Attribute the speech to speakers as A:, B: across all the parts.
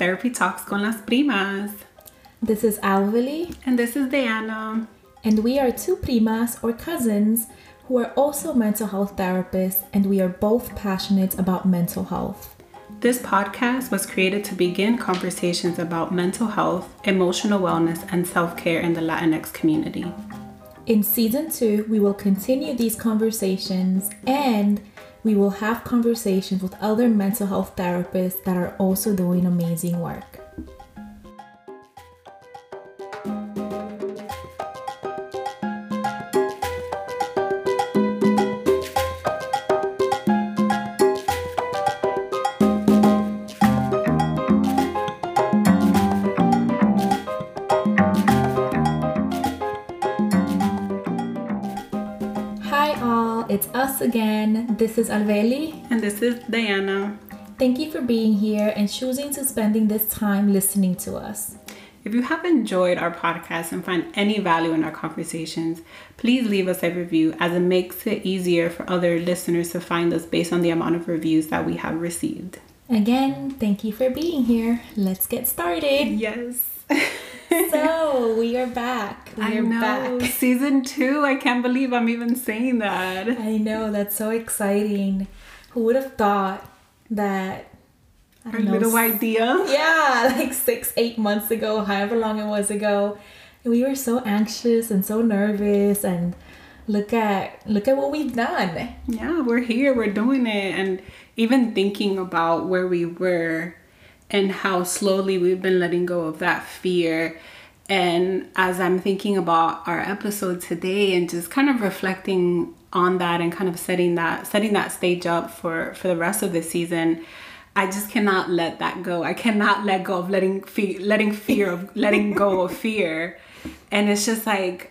A: Therapy Talks con las Primas.
B: This is Alveli.
A: And this is Diana.
B: And we are two primas or cousins who are also mental health therapists, and we are both passionate about mental health.
A: This podcast was created to begin conversations about mental health, emotional wellness, and self care in the Latinx community.
B: In season two, we will continue these conversations and we will have conversations with other mental health therapists that are also doing amazing work. Hi, all, it's us again. This is Alveli.
A: And this is Diana.
B: Thank you for being here and choosing to spending this time listening to us.
A: If you have enjoyed our podcast and find any value in our conversations, please leave us a review as it makes it easier for other listeners to find us based on the amount of reviews that we have received.
B: Again, thank you for being here. Let's get started.
A: Yes.
B: so we are back. We
A: I
B: are
A: know.
B: back.
A: Season two. I can't believe I'm even saying that.
B: I know that's so exciting. Who would have thought that?
A: I Our know, little idea.
B: Yeah, like six, eight months ago, however long it was ago, we were so anxious and so nervous and look at look at what we've done.
A: Yeah, we're here, we're doing it, and even thinking about where we were and how slowly we've been letting go of that fear. And as I'm thinking about our episode today and just kind of reflecting on that and kind of setting that setting that stage up for for the rest of the season, I just cannot let that go. I cannot let go of letting fear, letting fear of letting go of fear. And it's just like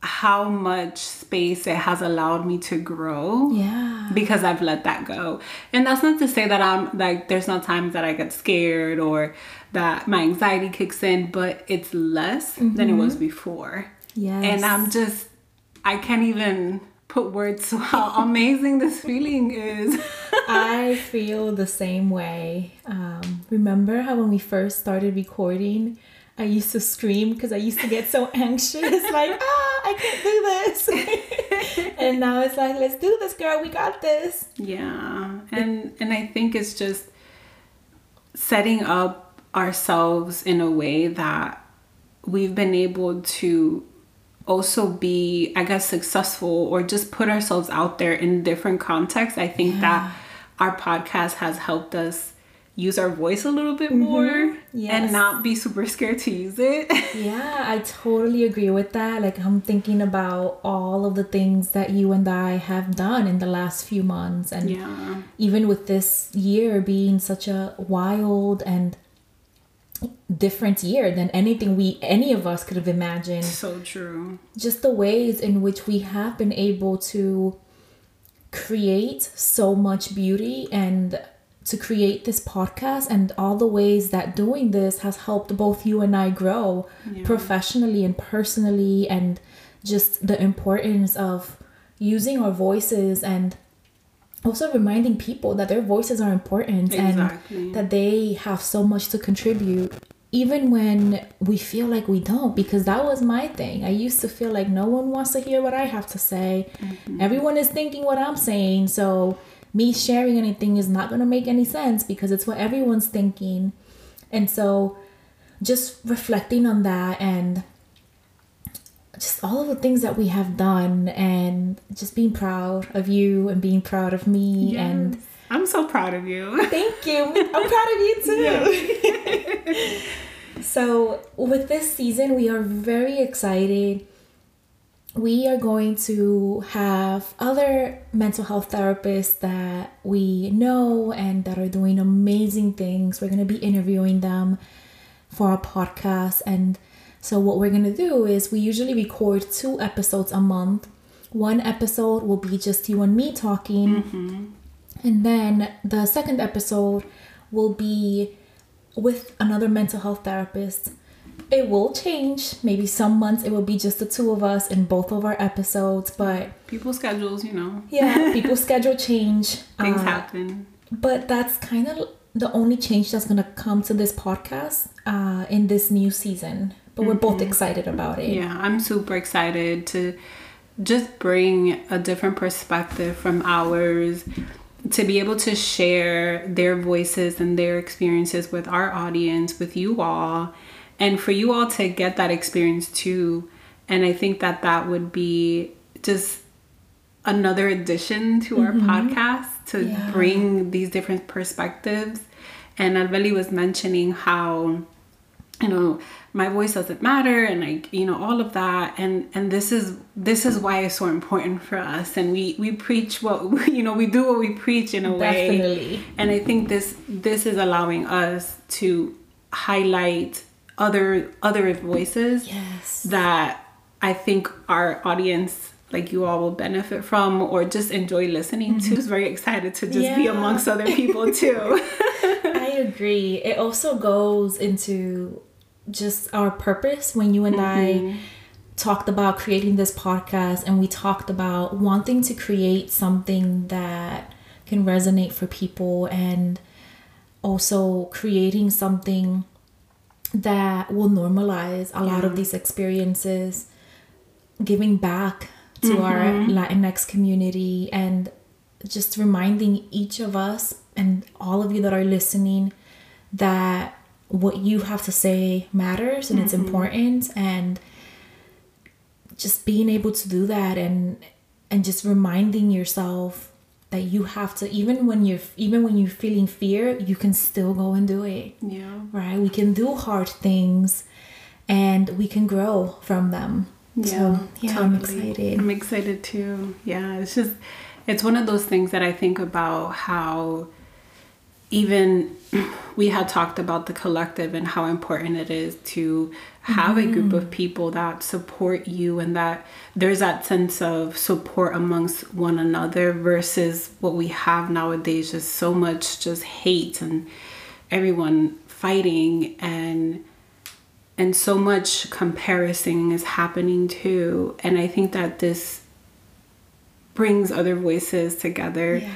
A: how much space it has allowed me to grow.
B: Yeah.
A: Because I've let that go. And that's not to say that I'm like, there's not times that I get scared or that my anxiety kicks in, but it's less mm-hmm. than it was mm-hmm. before.
B: Yes.
A: And I'm just, I can't even put words to how amazing this feeling is.
B: I feel the same way. Um, remember how when we first started recording, I used to scream because I used to get so anxious, like, ah, I can't do this. and now it's like, let's do this, girl. We got this.
A: Yeah. And and I think it's just setting up ourselves in a way that we've been able to also be, I guess, successful or just put ourselves out there in different contexts. I think yeah. that our podcast has helped us use our voice a little bit more mm-hmm. yes. and not be super scared to use it.
B: yeah, I totally agree with that. Like I'm thinking about all of the things that you and I have done in the last few months and
A: yeah.
B: even with this year being such a wild and different year than anything we any of us could have imagined.
A: So true.
B: Just the ways in which we have been able to create so much beauty and to create this podcast and all the ways that doing this has helped both you and I grow yeah. professionally and personally and just the importance of using our voices and also reminding people that their voices are important
A: exactly.
B: and that they have so much to contribute even when we feel like we don't because that was my thing i used to feel like no one wants to hear what i have to say mm-hmm. everyone is thinking what i'm saying so me sharing anything is not going to make any sense because it's what everyone's thinking. And so just reflecting on that and just all of the things that we have done and just being proud of you and being proud of me yes. and
A: I'm so proud of you.
B: Thank you. I'm proud of you too. so, with this season, we are very excited we are going to have other mental health therapists that we know and that are doing amazing things. We're going to be interviewing them for our podcast. And so, what we're going to do is we usually record two episodes a month. One episode will be just you and me talking. Mm-hmm. And then the second episode will be with another mental health therapist it will change. Maybe some months it will be just the two of us in both of our episodes, but
A: people schedules, you know.
B: Yeah, people schedule change.
A: Things uh, happen.
B: But that's kind of the only change that's gonna come to this podcast uh, in this new season. But we're both excited about it.
A: Yeah, I'm super excited to just bring a different perspective from ours to be able to share their voices and their experiences with our audience, with you all, and for you all to get that experience too. And I think that that would be just another addition to our mm-hmm. podcast to
B: Yeah.
A: bring these different perspectives. And Alveli was mentioning how you know my voice doesn't matter and like you know all of that and and this is this is why it's so important for us and we we preach what you know we do what we preach in a way
B: Definitely.
A: and i think this this is allowing us to highlight other other voices
B: Yes.
A: that i think our audience like you all will benefit from or just enjoy listening to. Just very excited to just be amongst other people too.
B: I agree. It also goes into just our purpose when you and
A: Mm-hmm.
B: I talked about creating this podcast and we talked about wanting to create something that can resonate for people and also creating something that will normalize a lot of these experiences giving back to our mm-hmm. Latinx community and just reminding each of us and all of you that are listening that what you have to say matters and it's mm-hmm. important and just being able to do that and and just reminding yourself that you have to even when you're even when you're feeling fear you can still go and do it.
A: Yeah.
B: right? We can do hard things and we can grow from them. So yeah. i'm excited.
A: I'm excited too. Yeah, it's just it's one of those things that I think about how even we had talked about the collective and how important it is to have a group mm-hmm. of people that support you and that there's that sense of support amongst one another versus what we have nowadays just so much just hate and everyone fighting and and so much comparison is happening too. And i think that this brings other voices together.
B: Yeah.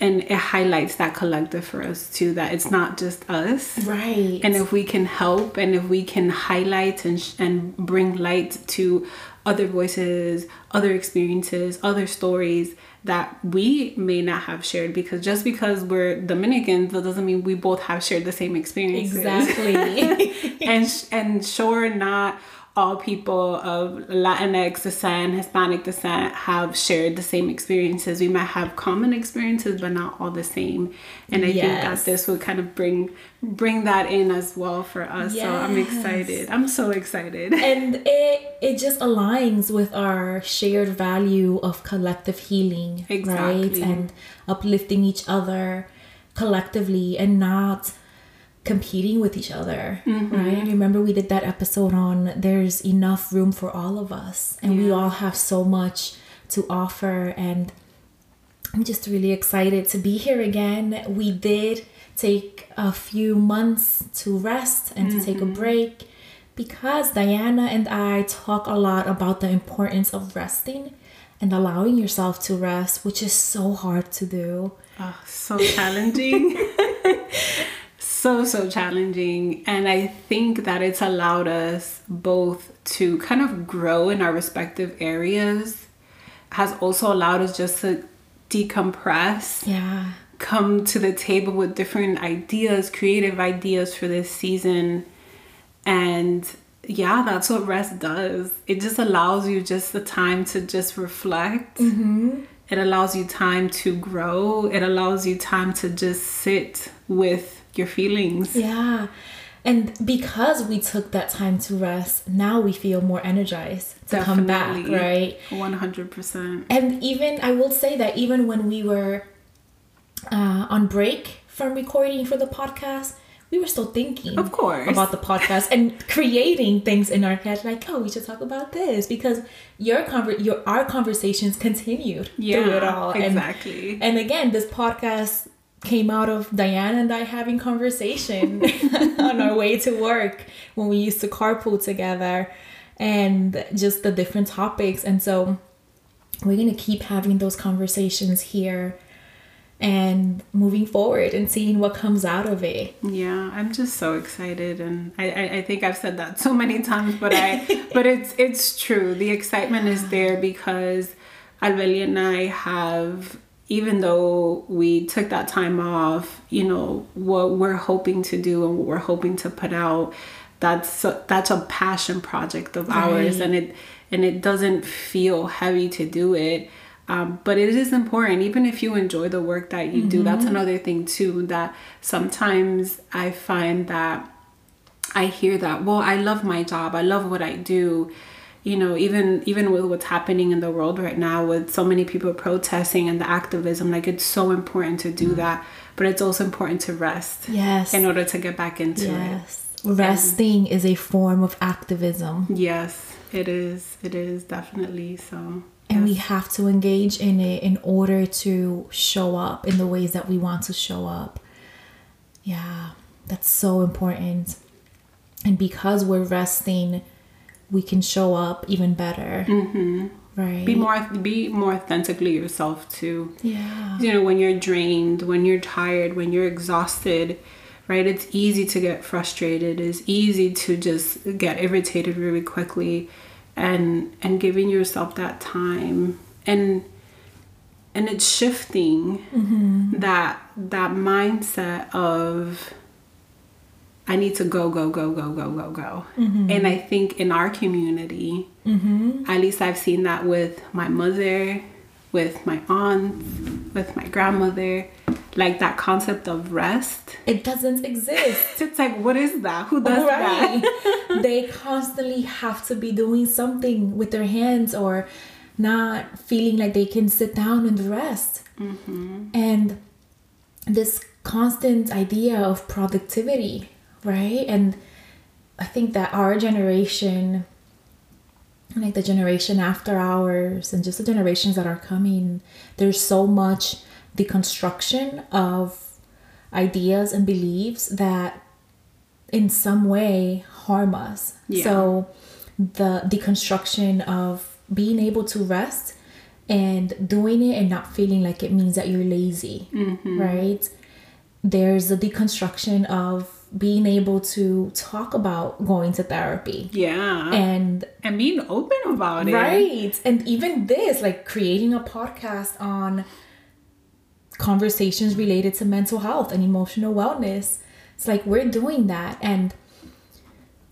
A: And it highlights that collective for us too that it's not just us.
B: Right.
A: And if we can help and if we can highlight and, sh- and bring light to other voices other experiences other stories that we may not have shared because just because we're dominicans that doesn't mean we both have shared the same experience
B: exactly.
A: And sh- and sure not all people of Latinx descent, Hispanic descent have shared the same experiences. We might have common experiences, but not all the same. And I think that this would kind of bring bring that in as well for us. So I'm excited. I'm so excited.
B: and it it just aligns with our shared value of collective healing
A: Exactly.
B: right and uplifting each other collectively and not competing with each other
A: Mm-hmm.
B: right remember we did that episode on there's enough room for all of us and we all have so much to offer and I'm just really excited to be here again. We did take a few months to rest and to take a break because Diana and I talk a lot about the importance of resting and allowing yourself to rest, which is so hard to do.
A: Oh, so challenging. so, so challenging. And I think that it's allowed us both to kind of grow in our respective areas, has also allowed us just to decompress,
B: Yeah.
A: come to the table with different ideas, creative ideas for this season. And yeah, that's what rest does. It just allows you just the time to just reflect. Mm-hmm. It allows you time to grow. It allows you time to just sit with your feelings.
B: Yeah. And because we took that time to rest, now we feel more energized to come back, right?
A: 100%.
B: And even I will say that even when we were uh, on break from recording for the podcast, we were still thinking
A: Of course.
B: about the podcast and creating things in our head like, oh, we should talk about this because your conver- your our conversations continued through it all. And-
A: exactly.
B: And, again, this podcast came out of Diana and I having conversation on our way to work when we used to carpool together and just the different topics. And so we're going to keep having those conversations here and moving forward and seeing what comes out of it.
A: Yeah, I'm just so excited, and I, I, I think I've said that so many times, but I but it's it's true. The excitement is there because Alveli and I have even though we took that time off, you know, what we're hoping to do and what we're hoping to put out, that's a, that's a passion project of right. ours, and it and it doesn't feel heavy to do it. Um, but it is important, even if you enjoy the work that you mm-hmm. do. That's mm-hmm. another thing too. That sometimes I find that I hear that. Well, I love my job. I love what I do. You know, even even with what's happening in the world right now, with so many people protesting and the activism, like it's so important to do that. But it's also important to rest.
B: Yes.
A: In order to get back into yes.
B: it. Resting and, is a form of activism.
A: Yes, it is. It is definitely so
B: and we have to engage in it in order to show up in the ways that we want to show up yeah that's so important and because we're resting we can show up even better.
A: Mm-hmm. right. Be more be more authentically yourself too. Yeah. You know when you're drained when you're tired when you're exhausted right it's easy to get frustrated. It's easy to just get irritated really quickly and and giving yourself that time. And and it's shifting mm-hmm. that that mindset of I need to go, go, go, go, go, go, go. Mm-hmm. And I think in our community, mm-hmm. at least I've seen that with my mother, with my aunt, with my grandmother, like that concept of rest.
B: It doesn't exist.
A: it's like, what is that? Who does right.
B: that? they constantly have to be doing something with their hands or not feeling like they can sit down and rest. Mm-hmm. And this constant idea of productivity, right? And I think that our generation, like the generation after ours, and just the generations that are coming, there's so much deconstruction of ideas and beliefs that in some way harm us. Yeah. So the deconstruction of being able to rest and doing it and not feeling like it means that you're lazy, mm-hmm. right? There's a deconstruction of being able to talk about going to therapy.
A: Yeah.
B: And
A: and being open about
B: right. it. Right. And even this like creating a podcast on conversations related to mental health and emotional wellness. It's like we're doing that. And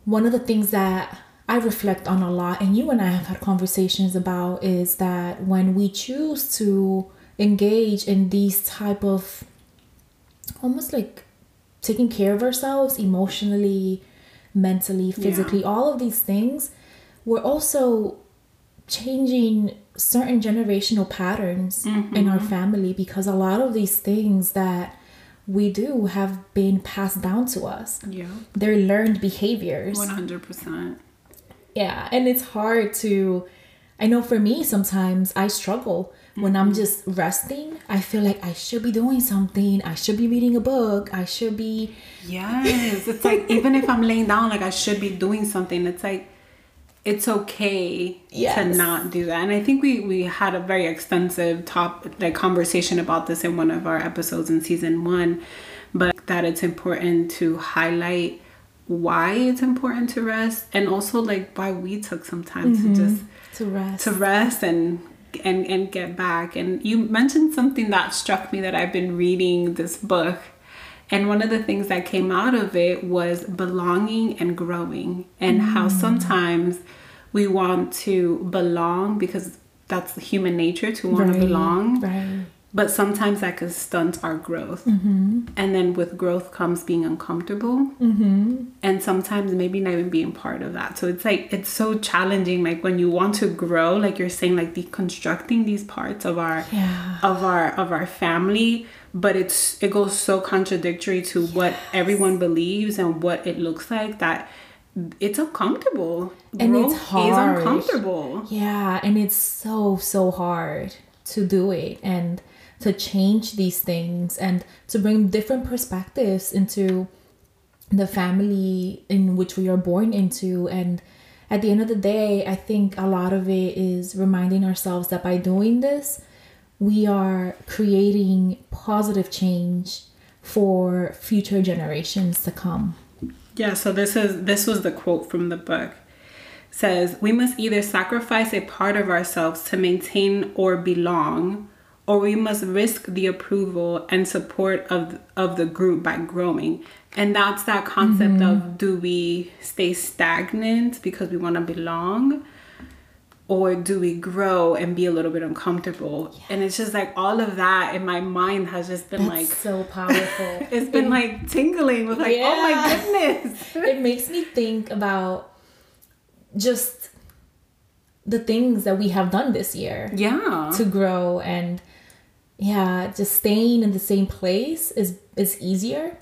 B: one of the things that I reflect on a lot, and you and I have had conversations about, is that when we choose to engage in these type of almost like taking care of ourselves emotionally, mentally, physically, yeah. all of these things, we're also changing certain generational patterns mm-hmm. in our family because a lot of these things that we do have been passed down to us.
A: Yeah.
B: They're learned behaviors.
A: 100%.
B: Yeah, and it's hard to I know for me sometimes I struggle mm-hmm. When I'm just resting. I feel like I should be doing something. I should be reading a book. I should be
A: Yes, it's like even if I'm laying down like I should be doing something. It's like it's okay yes. to not do that and i think we we had a very extensive top like conversation about this in one of our episodes in season one but that it's important to highlight why it's important to rest and also like why we took some time mm-hmm. to just
B: to rest
A: to rest and and and get back and you mentioned something that struck me that i've been reading this book and one of the things that came out of it was belonging and growing, and mm. how sometimes we want to belong because that's human nature to want right, to belong. Right. But sometimes that can stunt our growth. Mm-hmm. And then with growth comes being uncomfortable. Mm-hmm. And sometimes maybe not even being part of that. So it's like, it's so challenging. Like when you want to grow, like you're saying, like deconstructing these parts of our, yeah. of our, of our family but it's it goes so contradictory to yes. what everyone believes and what it looks like that it's uncomfortable
B: and Growth it's hard
A: is uncomfortable
B: yeah and it's so so hard to do it and to change these things and to bring different perspectives into the family in which we are born into and at the end of the day i think a lot of it is reminding ourselves that by doing this we are creating positive change for future generations to come.
A: Yeah, so this is this was the quote from the book. says, "We must either sacrifice a part of ourselves to maintain or belong, or we must risk the approval and support of of the group by growing." And that's that concept mm-hmm. of do we stay stagnant because we want to belong? or do we grow and be a little bit uncomfortable and it's just like all of that in my mind has just been
B: That's
A: like
B: so powerful.
A: it's been like tingling with like oh my goodness
B: it makes me think about just the things that we have done this year
A: yeah
B: to grow and yeah just staying in the same place is is easier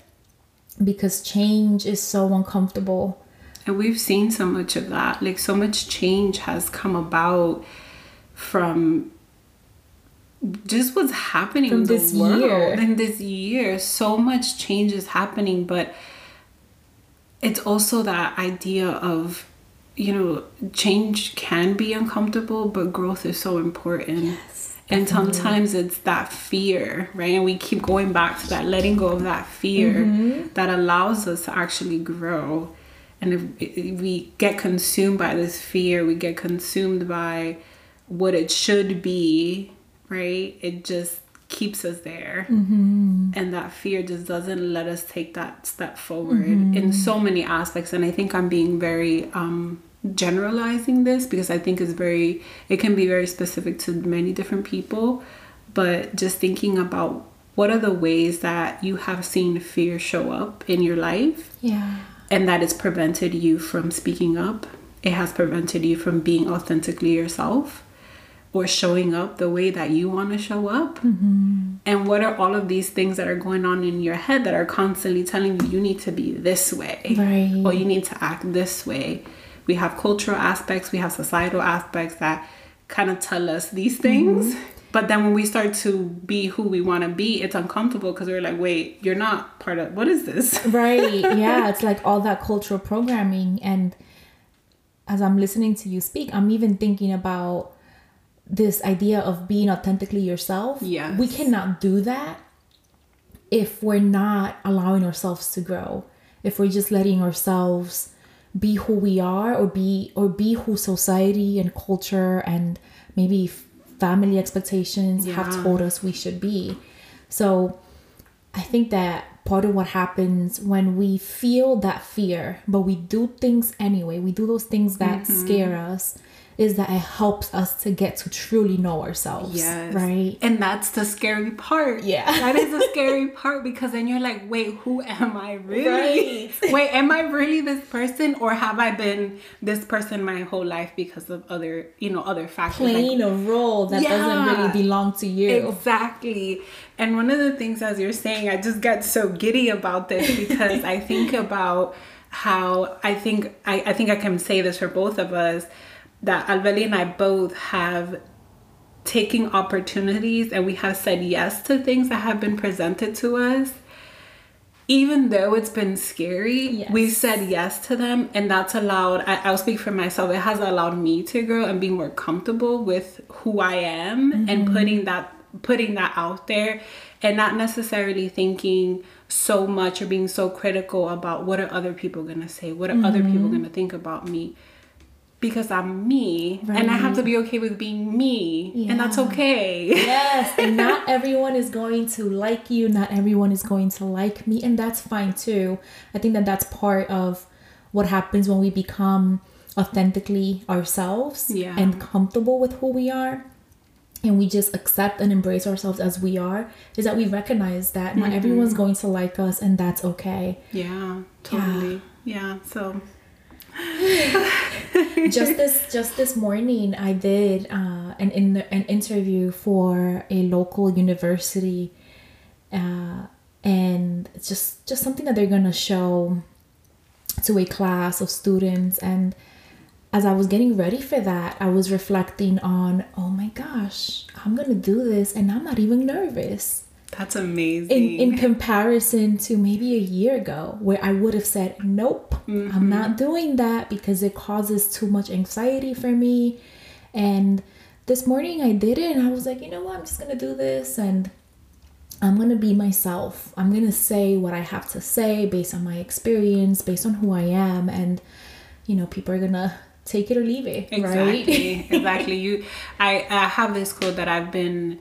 B: because change is so uncomfortable.
A: And we've seen so much of that. Like so much change has come about from just what's happening
B: From
A: in
B: this
A: world
B: year.
A: in this year. So much change is happening but it's also that idea of you know change can be uncomfortable but growth is so important.
B: Yes,
A: and sometimes it's that fear right? And we keep going back to that letting go of that fear mm-hmm. that allows us to actually grow. And if, if we get consumed by this fear we get consumed by what it should be right? It just keeps us there. Mm-hmm. And that fear just doesn't let us take that step forward in mm-hmm. so many aspects. And i think i'm being very um generalizing this because i think it's very it can be very specific to many different people but just thinking about what are the ways that you have seen fear show up in your life
B: yeah
A: and that it's prevented you from speaking up. It has prevented you from being authentically yourself or showing up the way that you want to show up. Mm-hmm. And what are all of these things that are going on in your head that are constantly telling you you need to be this way
B: Right.
A: or you need to act this way? We have cultural aspects, we have societal aspects that kind of tell us these things. Mm-hmm. But then when we start to be who we want to be, it's uncomfortable because we're like, wait, you're not part of what is this?
B: right yeah it's like all that cultural programming and as i'm listening to you speak i'm even thinking about this idea of being authentically yourself
A: Yeah.
B: we cannot do that if we're not allowing ourselves to grow if we're just letting ourselves be who we are or be or be who society and culture and maybe family expectations have told us we should be so I think that part of what happens when we feel that fear, but we do things anyway, we do those things that
A: Mm-hmm.
B: scare us, is that it helps us to get to truly know ourselves.
A: Yes.
B: Right?
A: And that's the scary part.
B: Yeah.
A: That is the scary part because then you're like, wait, who am I really? wait, am I really this person or have I been this person my whole life because of other, you know, other factors? Like,
B: Playing a role that doesn't really belong to you.
A: Exactly. And one of the things, as you're saying, I just get so giddy about this because I think about how I think I, I think I can say this for both of us that Alveli and I both have taken opportunities and we have said yes to things that have been presented to us. Even though it's been scary,
B: Yes.
A: we've said yes to them, and that's allowed. I, I'll speak for myself. It has allowed me to grow and be more comfortable with who I am and mm-hmm. putting that putting that out there, and not necessarily thinking so much or being so critical about what are other people gonna say, what are other people mm-hmm. gonna think about me, because I'm me, and I have to be okay with being me, and that's okay.
B: yes, and not everyone is going to like you, not everyone is going to like me, and that's fine too. I think that that's part of what happens when we become authentically ourselves
A: Yeah.
B: and comfortable with who we are. And we just accept and embrace ourselves as we are, is that we recognize that not mm-hmm. everyone's going to like us, and that's okay.
A: Yeah, totally. Yeah, so
B: just this just this morning i did uh, an in an interview for a local university uh, and it's just just something that they're gonna show to a class of students. And as i was getting ready for that i was reflecting on oh my gosh i'm gonna do this and i'm not even nervous
A: that's amazing.
B: in, in comparison to maybe a year ago where i would have said nope
A: Mm-hmm.
B: i'm not doing that because it causes too much anxiety for me and this morning I did it and I was like, you know what, I'm just gonna do this and I'm gonna be myself. I'm gonna say what I have to say based on my experience, based on who I am, and you know, people are gonna take it or leave it.
A: Exactly.
B: Right?
A: exactly. You I, I have this quote that I've been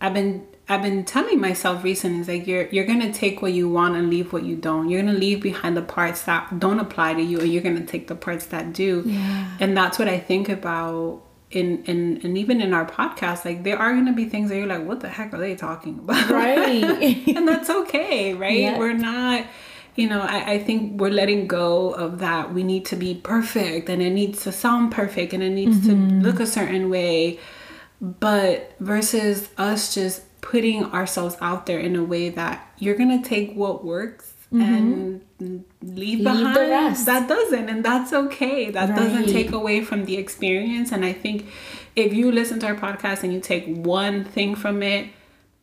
A: I've been I've been telling myself recently is like you're you're gonna take what you want and leave what you don't. You're gonna leave behind the parts that don't apply to you and you're gonna take the parts that do.
B: Yeah.
A: And that's what I think about in in and even in our podcast, like there are gonna be things that you're like, what the heck are they talking about?
B: Right.
A: and that's okay, right?
B: Yeah.
A: We're not you know, I, I think we're letting go of that. We need to be perfect and it needs to sound perfect and it needs
B: Mm-hmm.
A: to look a certain way. But versus us just putting ourselves out there in a way that you're gonna take what works and leave,
B: Mm-hmm. Leave the
A: behind
B: rest.
A: that doesn't and that's okay that doesn't take away from the experience and i think if you listen to our podcast and you take one thing from it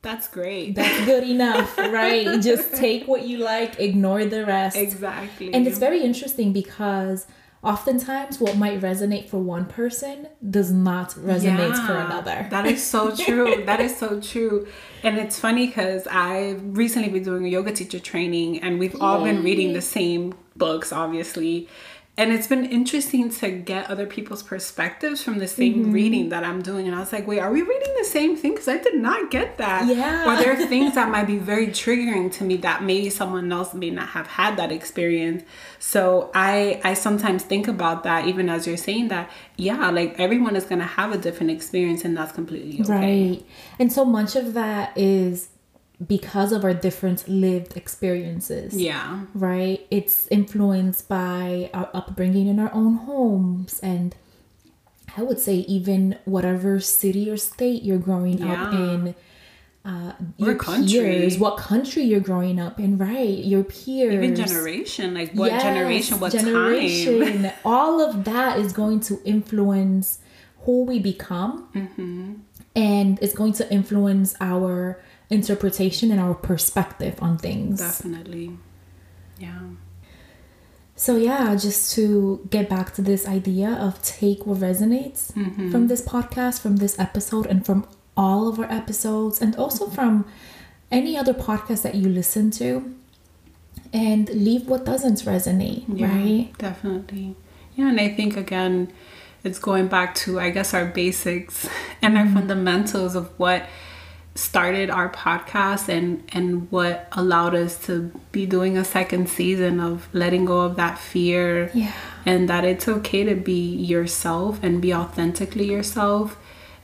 A: that's great
B: That's good enough, right? Just take what you like, ignore the rest.
A: exactly
B: And it's very interesting because oftentimes what might resonate for one person does not resonate for another.
A: That is so true. that is so true. And it's funny because I've recently been doing a yoga teacher training and we've all been reading the same books, obviously. And it's been interesting to get other people's perspectives from the same
B: Mm-hmm.
A: reading that I'm doing. And I was like, wait, are we reading the same thing? Because I did not get that.
B: Yeah.
A: Or there are things that might be very triggering to me that maybe someone else may not have had that experience. So I I sometimes think about that even as you're saying that. Yeah, like everyone is gonna have a different experience and that's completely okay.
B: Right. And so much of that is because of our different lived experiences.
A: Yeah.
B: Right? It's influenced by our upbringing in our own homes and I would say even whatever city or state you're growing up in. Uh, your
A: country.
B: peers, what country you're growing up in, right? Your peers,
A: Even generation, like what
B: Yes,
A: generation, what time.
B: All of that is going to influence who we become,
A: Mm-hmm.
B: and it's going to influence our interpretation and our perspective on things.
A: Definitely. Yeah.
B: So yeah, just to get back to this idea of take what resonates
A: Mm-hmm.
B: from this podcast, from this episode, and from all of our episodes, and also from any other podcast that you listen to, and leave what doesn't resonate,
A: Yeah,
B: right?
A: Definitely. Yeah, and I think again, it's going back to I guess our basics and
B: Mm-hmm.
A: our fundamentals of what started our podcast and and what allowed us to be doing a second season of letting go of that fear.
B: Yeah.
A: and that it's okay to be yourself and be authentically yourself.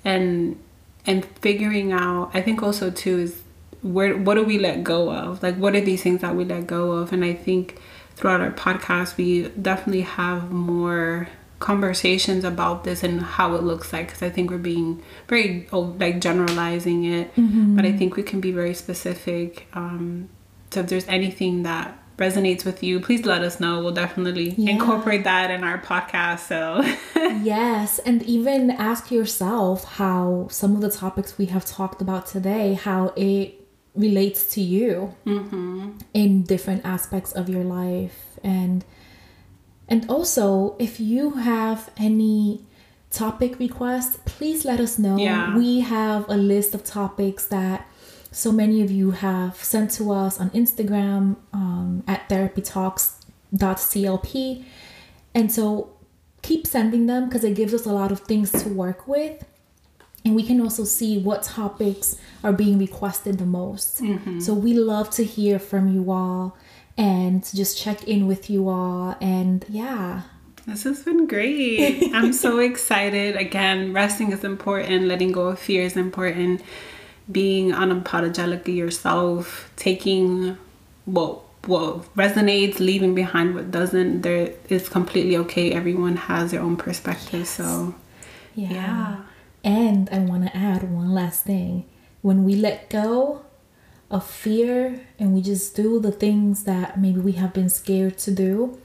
A: And and figuring out i think also too is where what do we let go of? Like what are these things that we let go of? And i think throughout our podcast we definitely have more conversations about this and how it looks like because i think we're being very oh, like generalizing it but i think we can be very specific um so if there's anything that resonates with you please let us know. We'll definitely
B: Yeah.
A: incorporate that in our podcast so.
B: Yes, and even ask yourself how some of the topics we have talked about today, how it relates to you in different aspects of your life, and and also if you have any topic requests, please let us know.
A: Yeah.
B: We have a list of topics that so many of you have sent to us on Instagram um, at therapytalks.clp. And so keep sending them because it gives us a lot of things to work with. And we can also see what topics are being requested the most. So we love to hear from you all and just check in with you all. And yeah,
A: This has been great. I'm so excited. Again, resting is important, letting go of fear is important, being unapologetically yourself, taking what what resonates, leaving behind what doesn't. There is completely okay. Everyone has their own perspective. So
B: yeah.
A: Yeah.
B: And I want to add one last thing. When we let go of fear and we just do the things that maybe we have been scared to do,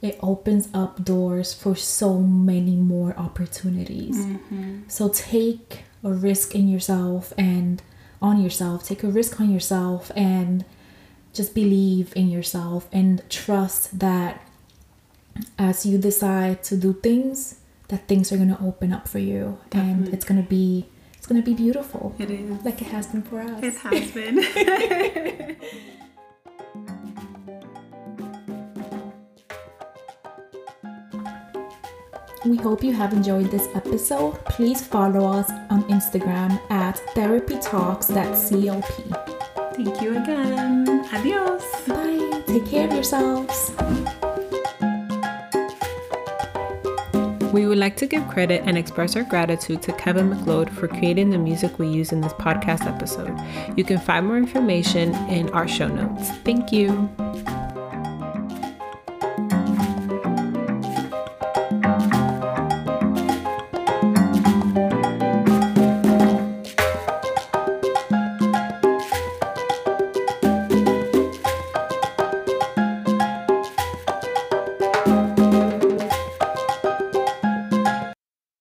B: it opens up doors for so many more opportunities. Mm-hmm. So take a risk in yourself and on yourself. Take a risk on yourself and just believe in yourself and trust that as you decide to do things that things are gonna open up for you, and it's gonna be it's gonna be beautiful.
A: It is.
B: like it has been for us.
A: It has been.
B: We hope you have enjoyed this episode. Please follow us on Instagram at therapytalks.clp.
A: Thank you again. Adios.
B: Bye. Take care of yourselves.
A: We would like to give credit and express our gratitude to Kevin MacLeod for creating the music we use in this podcast episode. You can find more information in our show notes. Thank you.